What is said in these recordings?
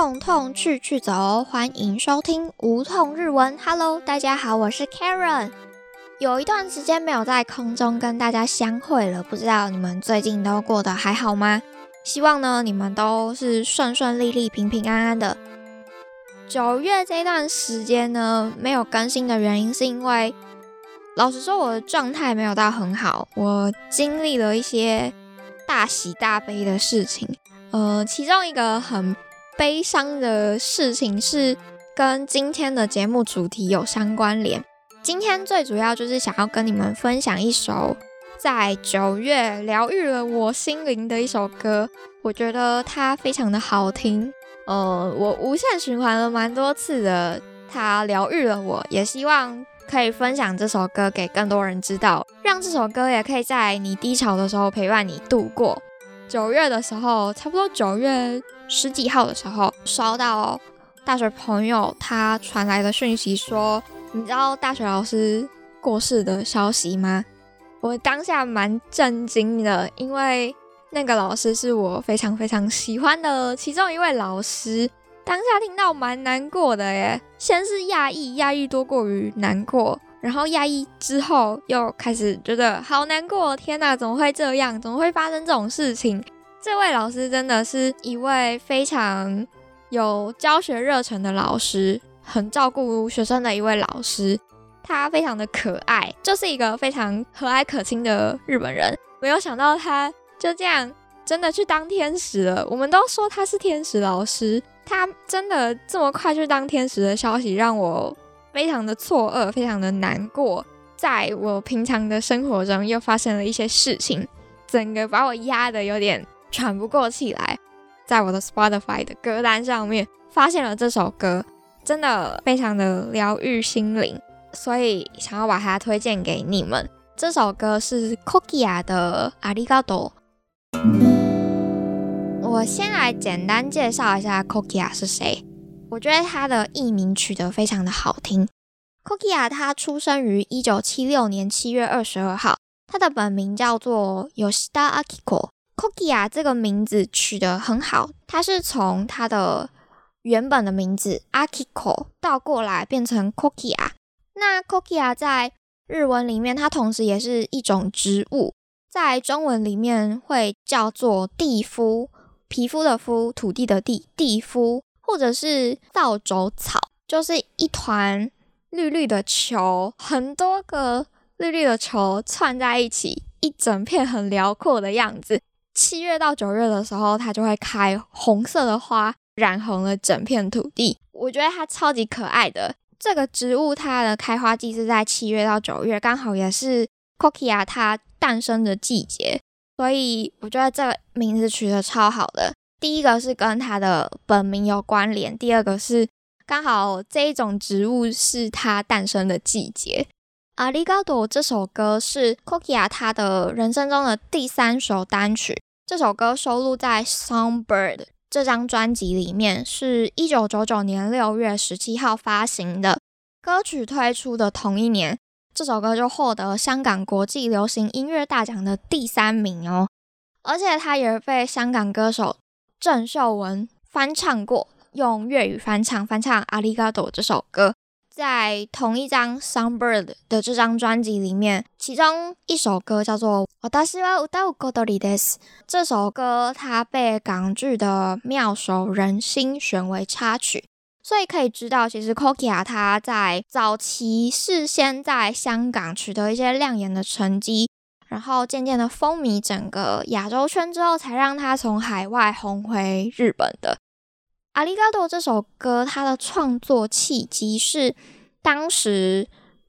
痛痛去去走，欢迎收听无痛日文。Hello，大家好，我是 Karen。有一段时间没有在空中跟大家相会了，不知道你们最近都过得还好吗？希望呢你们都是顺顺利利、平平安安的。九月这段时间呢没有更新的原因，是因为老实说我的状态没有到很好，我经历了一些大喜大悲的事情。呃，其中一个很悲伤的事情是跟今天的节目主题有相关联。今天最主要就是想要跟你们分享一首在九月疗愈了我心灵的一首歌，我觉得它非常的好听。呃，我无限循环了蛮多次的，它疗愈了我，也希望可以分享这首歌给更多人知道，让这首歌也可以在你低潮的时候陪伴你度过。九月的时候，差不多九月十几号的时候，收到大学朋友他传来的讯息，说你知道大学老师过世的消息吗？我当下蛮震惊的，因为那个老师是我非常非常喜欢的其中一位老师。当下听到蛮难过的耶，先是讶异，讶异多过于难过。然后压抑之后，又开始觉得好难过。天哪，怎么会这样？怎么会发生这种事情？这位老师真的是一位非常有教学热忱的老师，很照顾学生的一位老师。他非常的可爱，就是一个非常和蔼可亲的日本人。没有想到他就这样真的去当天使了。我们都说他是天使老师，他真的这么快去当天使的消息，让我。非常的错愕，非常的难过，在我平常的生活中又发生了一些事情，整个把我压得有点喘不过气来。在我的 Spotify 的歌单上面发现了这首歌，真的非常的疗愈心灵，所以想要把它推荐给你们。这首歌是 Kokia 的《阿里嘎多》。我先来简单介绍一下 Kokia 是谁。我觉得他的艺名取得非常的好听。Kokia 他出生于一九七六年七月二十二号，他的本名叫做 Yoshida Akiko。Kokia 这个名字取得很好，它是从它的原本的名字 Akiko 倒过来变成 Kokia。那 Kokia 在日文里面，它同时也是一种植物，在中文里面会叫做地肤，皮肤的肤，土地的地，地肤。或者是扫帚草，就是一团绿绿的球，很多个绿绿的球串在一起，一整片很辽阔的样子。七月到九月的时候，它就会开红色的花，染红了整片土地。我觉得它超级可爱的这个植物，它的开花季是在七月到九月，刚好也是 Kokia 它诞生的季节，所以我觉得这个名字取得超好的。第一个是跟它的本名有关联，第二个是刚好这一种植物是它诞生的季节。阿里嘎多这首歌是 Kokia 他的人生中的第三首单曲，这首歌收录在《Songbird》这张专辑里面，是一九九九年六月十七号发行的。歌曲推出的同一年，这首歌就获得香港国际流行音乐大奖的第三名哦，而且它也被香港歌手。郑秀文翻唱过，用粤语翻唱翻唱《阿里嘎多》这首歌，在同一张《Songbird》的这张专辑里面，其中一首歌叫做《我大希望歌到里です》。这首歌它被港剧的《妙手仁心》选为插曲，所以可以知道，其实 Kokia 他在早期事先在香港取得一些亮眼的成绩。然后渐渐的风靡整个亚洲圈之后，才让他从海外红回日本的。阿里嘎多这首歌，它的创作契机是当时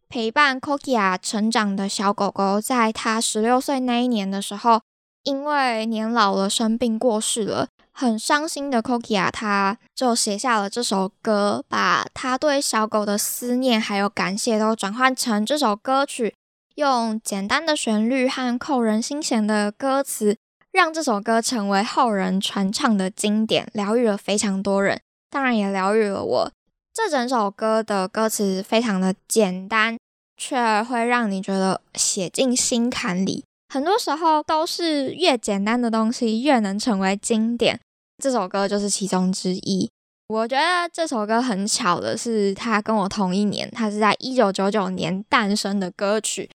陪伴 Kokia 成长的小狗狗，在他十六岁那一年的时候，因为年老了生病过世了，很伤心的 Kokia，他就写下了这首歌，把他对小狗的思念还有感谢都转换成这首歌曲。用简单的旋律和扣人心弦的歌词，让这首歌成为后人传唱的经典，疗愈了非常多人，当然也疗愈了我。这整首歌的歌词非常的简单，却会让你觉得写进心坎里。很多时候都是越简单的东西越能成为经典，这首歌就是其中之一。我觉得这首歌很巧的是，它跟我同一年，它是在一九九九年诞生的歌曲，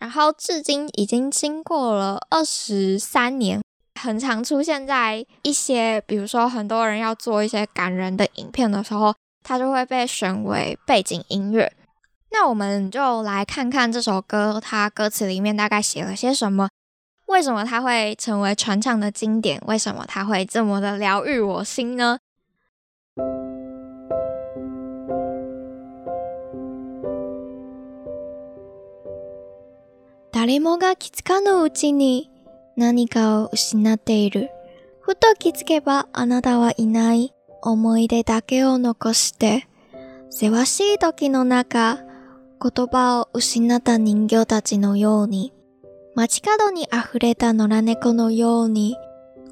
然后至今已经经过了二十三年，很常出现在一些，比如说很多人要做一些感人的影片的时候，它就会被选为背景音乐。那我们就来看看这首歌，它歌词里面大概写了些什么，为什么它会成为传唱的经典，为什么它会这么的疗愈我心呢？誰もが気づかぬうちに何かを失っている。ふと気づけばあなたはいない思い出だけを残して、せわしい時の中、言葉を失った人形たちのように、街角に溢れた野良猫のように、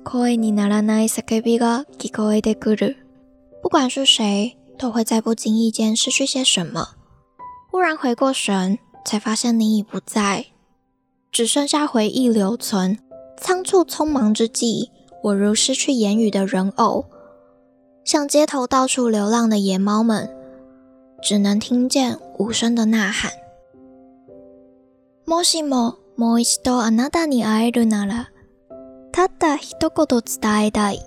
声にならない叫びが聞こえてくる。不管是谁，都会在不经意间失去些什么。忽然回过神，才发现你已不在。只剩下回忆留存，仓促匆忙之际，我如失去言语的人偶，像街头到处流浪的野猫们，只能听见无声的呐喊。もしももう一度あなたに会えるなら、たった一言伝えたい。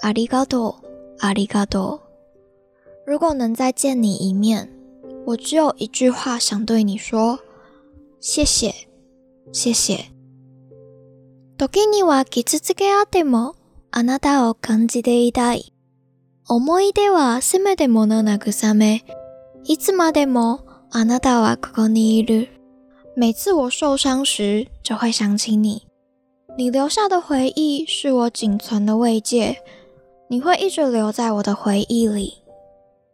ありがとう、ありがとう。如果能再见你一面，我只有一句话想对你说：谢谢。 谢谢。時には傷つけあってもあなたを感じていたい。思い出はせめてもの慰め。いつまでもあなたはここにいる。每次我受伤时，就会想起你。你留下的回忆是我仅存的慰藉，你会一直留在我的回忆里。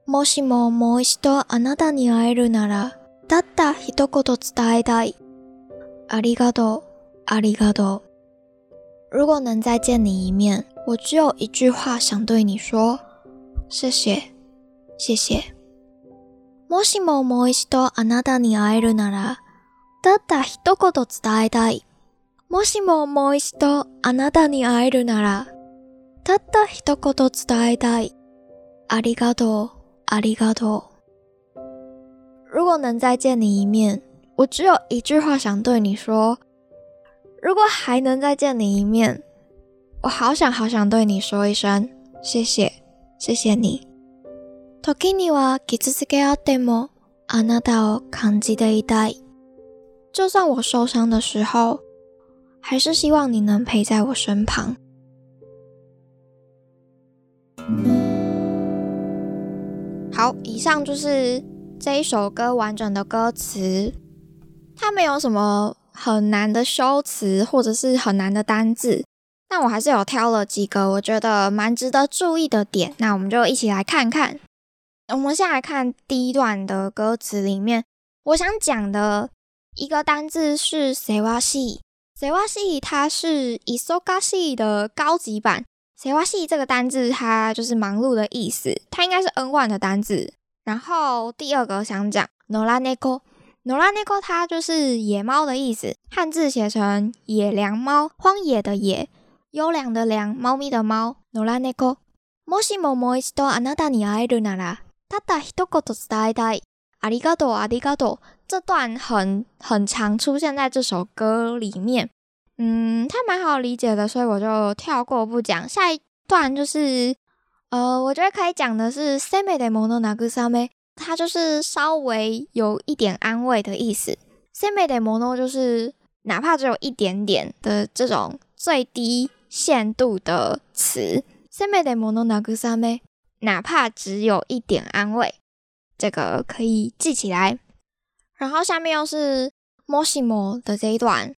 もしももう一度あなたに会えるなら、たった一言伝えたい。阿里嘎多，阿里嘎多。如果能再见你一面，我只有一句话想对你说：谢谢，谢谢。もしももう一度あなたに会えるなら、たった一言伝えたい。もしももう一度あなたに会えるなら、たった一言伝えたい。ありがとう，ありがとう。如果能再见你一面。我只有一句话想对你说：如果还能再见你一面，我好想好想对你说一声谢谢，谢谢你。時には傷つけあってもあなたを感じていたい。就算我受伤的时候，还是希望你能陪在我身旁。好，以上就是这一首歌完整的歌词。 它没有什么很难的修辞或者是很难的单字，但我还是有挑了几个我觉得蛮值得注意的点。那我们就一起来看看。我们先来看第一段的歌词里面，我想讲的一个单字是 “sewashi”。sewashi 它是 “isogashi” 的高级版。sewasi 这个单字它就是忙碌的意思，它应该是 N 万的单字。然后第二个想讲 “noraneko”。n o r a n e k o 它就是野猫的意思，汉字写成野良猫，荒野的野，优良的良，猫咪的猫。n o r a n e k o もしももう一度あなたに会えるなら、たった一言伝えたい。ありがとう、ありがとう。这段很很常出现在这首歌里面，嗯，它蛮好理解的，所以我就跳过不讲。下一段就是，呃，我觉得可以讲的是せめてもの慰め。 它就是稍微有一点安慰的意思。せめてもの就是哪怕只有一点点的这种最低限度的词。せめてもの慰め，哪怕只有一点安慰，这个可以记起来。然后下面又是もしも的这一段，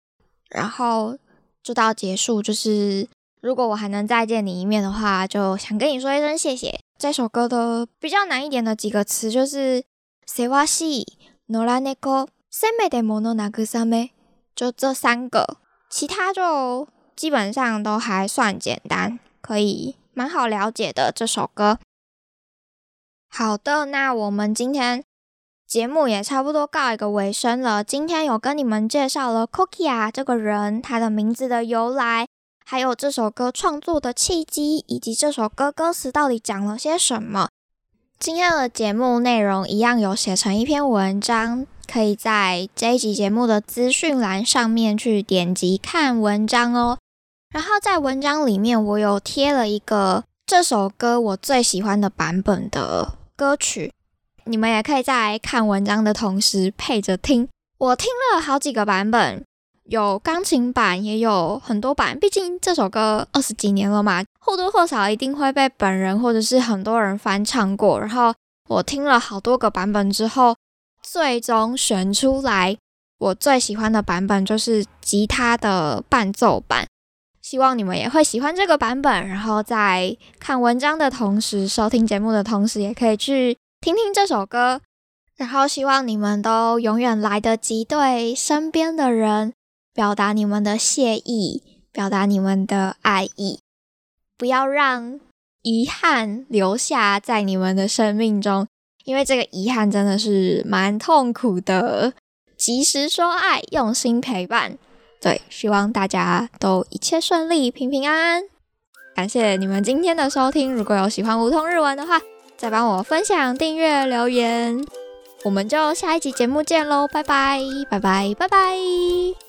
然后就到结束，就是如果我还能再见你一面的话，就想跟你说一声谢谢。 这首歌的比较难一点的几个词就是“せわしい”、“のらねこ”、“せめてものなぐさめ”，就这三个，其他就基本上都还算简单，可以蛮好了解的。这首歌，好的，那我们今天节目也差不多告一个尾声了。今天有跟你们介绍了 Kokia 这个人，他的名字的由来。 还有这首歌创作的契机，以及这首歌歌词到底讲了些什么。今天的节目内容一样有写成一篇文章，可以在这一集节目的资讯栏上面去点击看文章哦。然后在文章里面，我有贴了一个这首歌我最喜欢的版本的歌曲，你们也可以在看文章的同时配着听。我听了好几个版本。有钢琴版，也有很多版。毕竟这首歌二十几年了嘛，或多或少一定会被本人或者是很多人翻唱过。然后我听了好多个版本之后，最终选出来我最喜欢的版本就是吉他的伴奏版。希望你们也会喜欢这个版本。然后在看文章的同时，收听节目的同时，也可以去听听这首歌。然后希望你们都永远来得及对身边的人。表达你们的谢意，表达你们的爱意，不要让遗憾留下在你们的生命中，因为这个遗憾真的是蛮痛苦的。及时说爱，用心陪伴，对，希望大家都一切顺利，平平安安。感谢你们今天的收听，如果有喜欢梧桐日文的话，再帮我分享、订阅、留言，我们就下一集节目见喽，拜拜，拜拜，拜拜。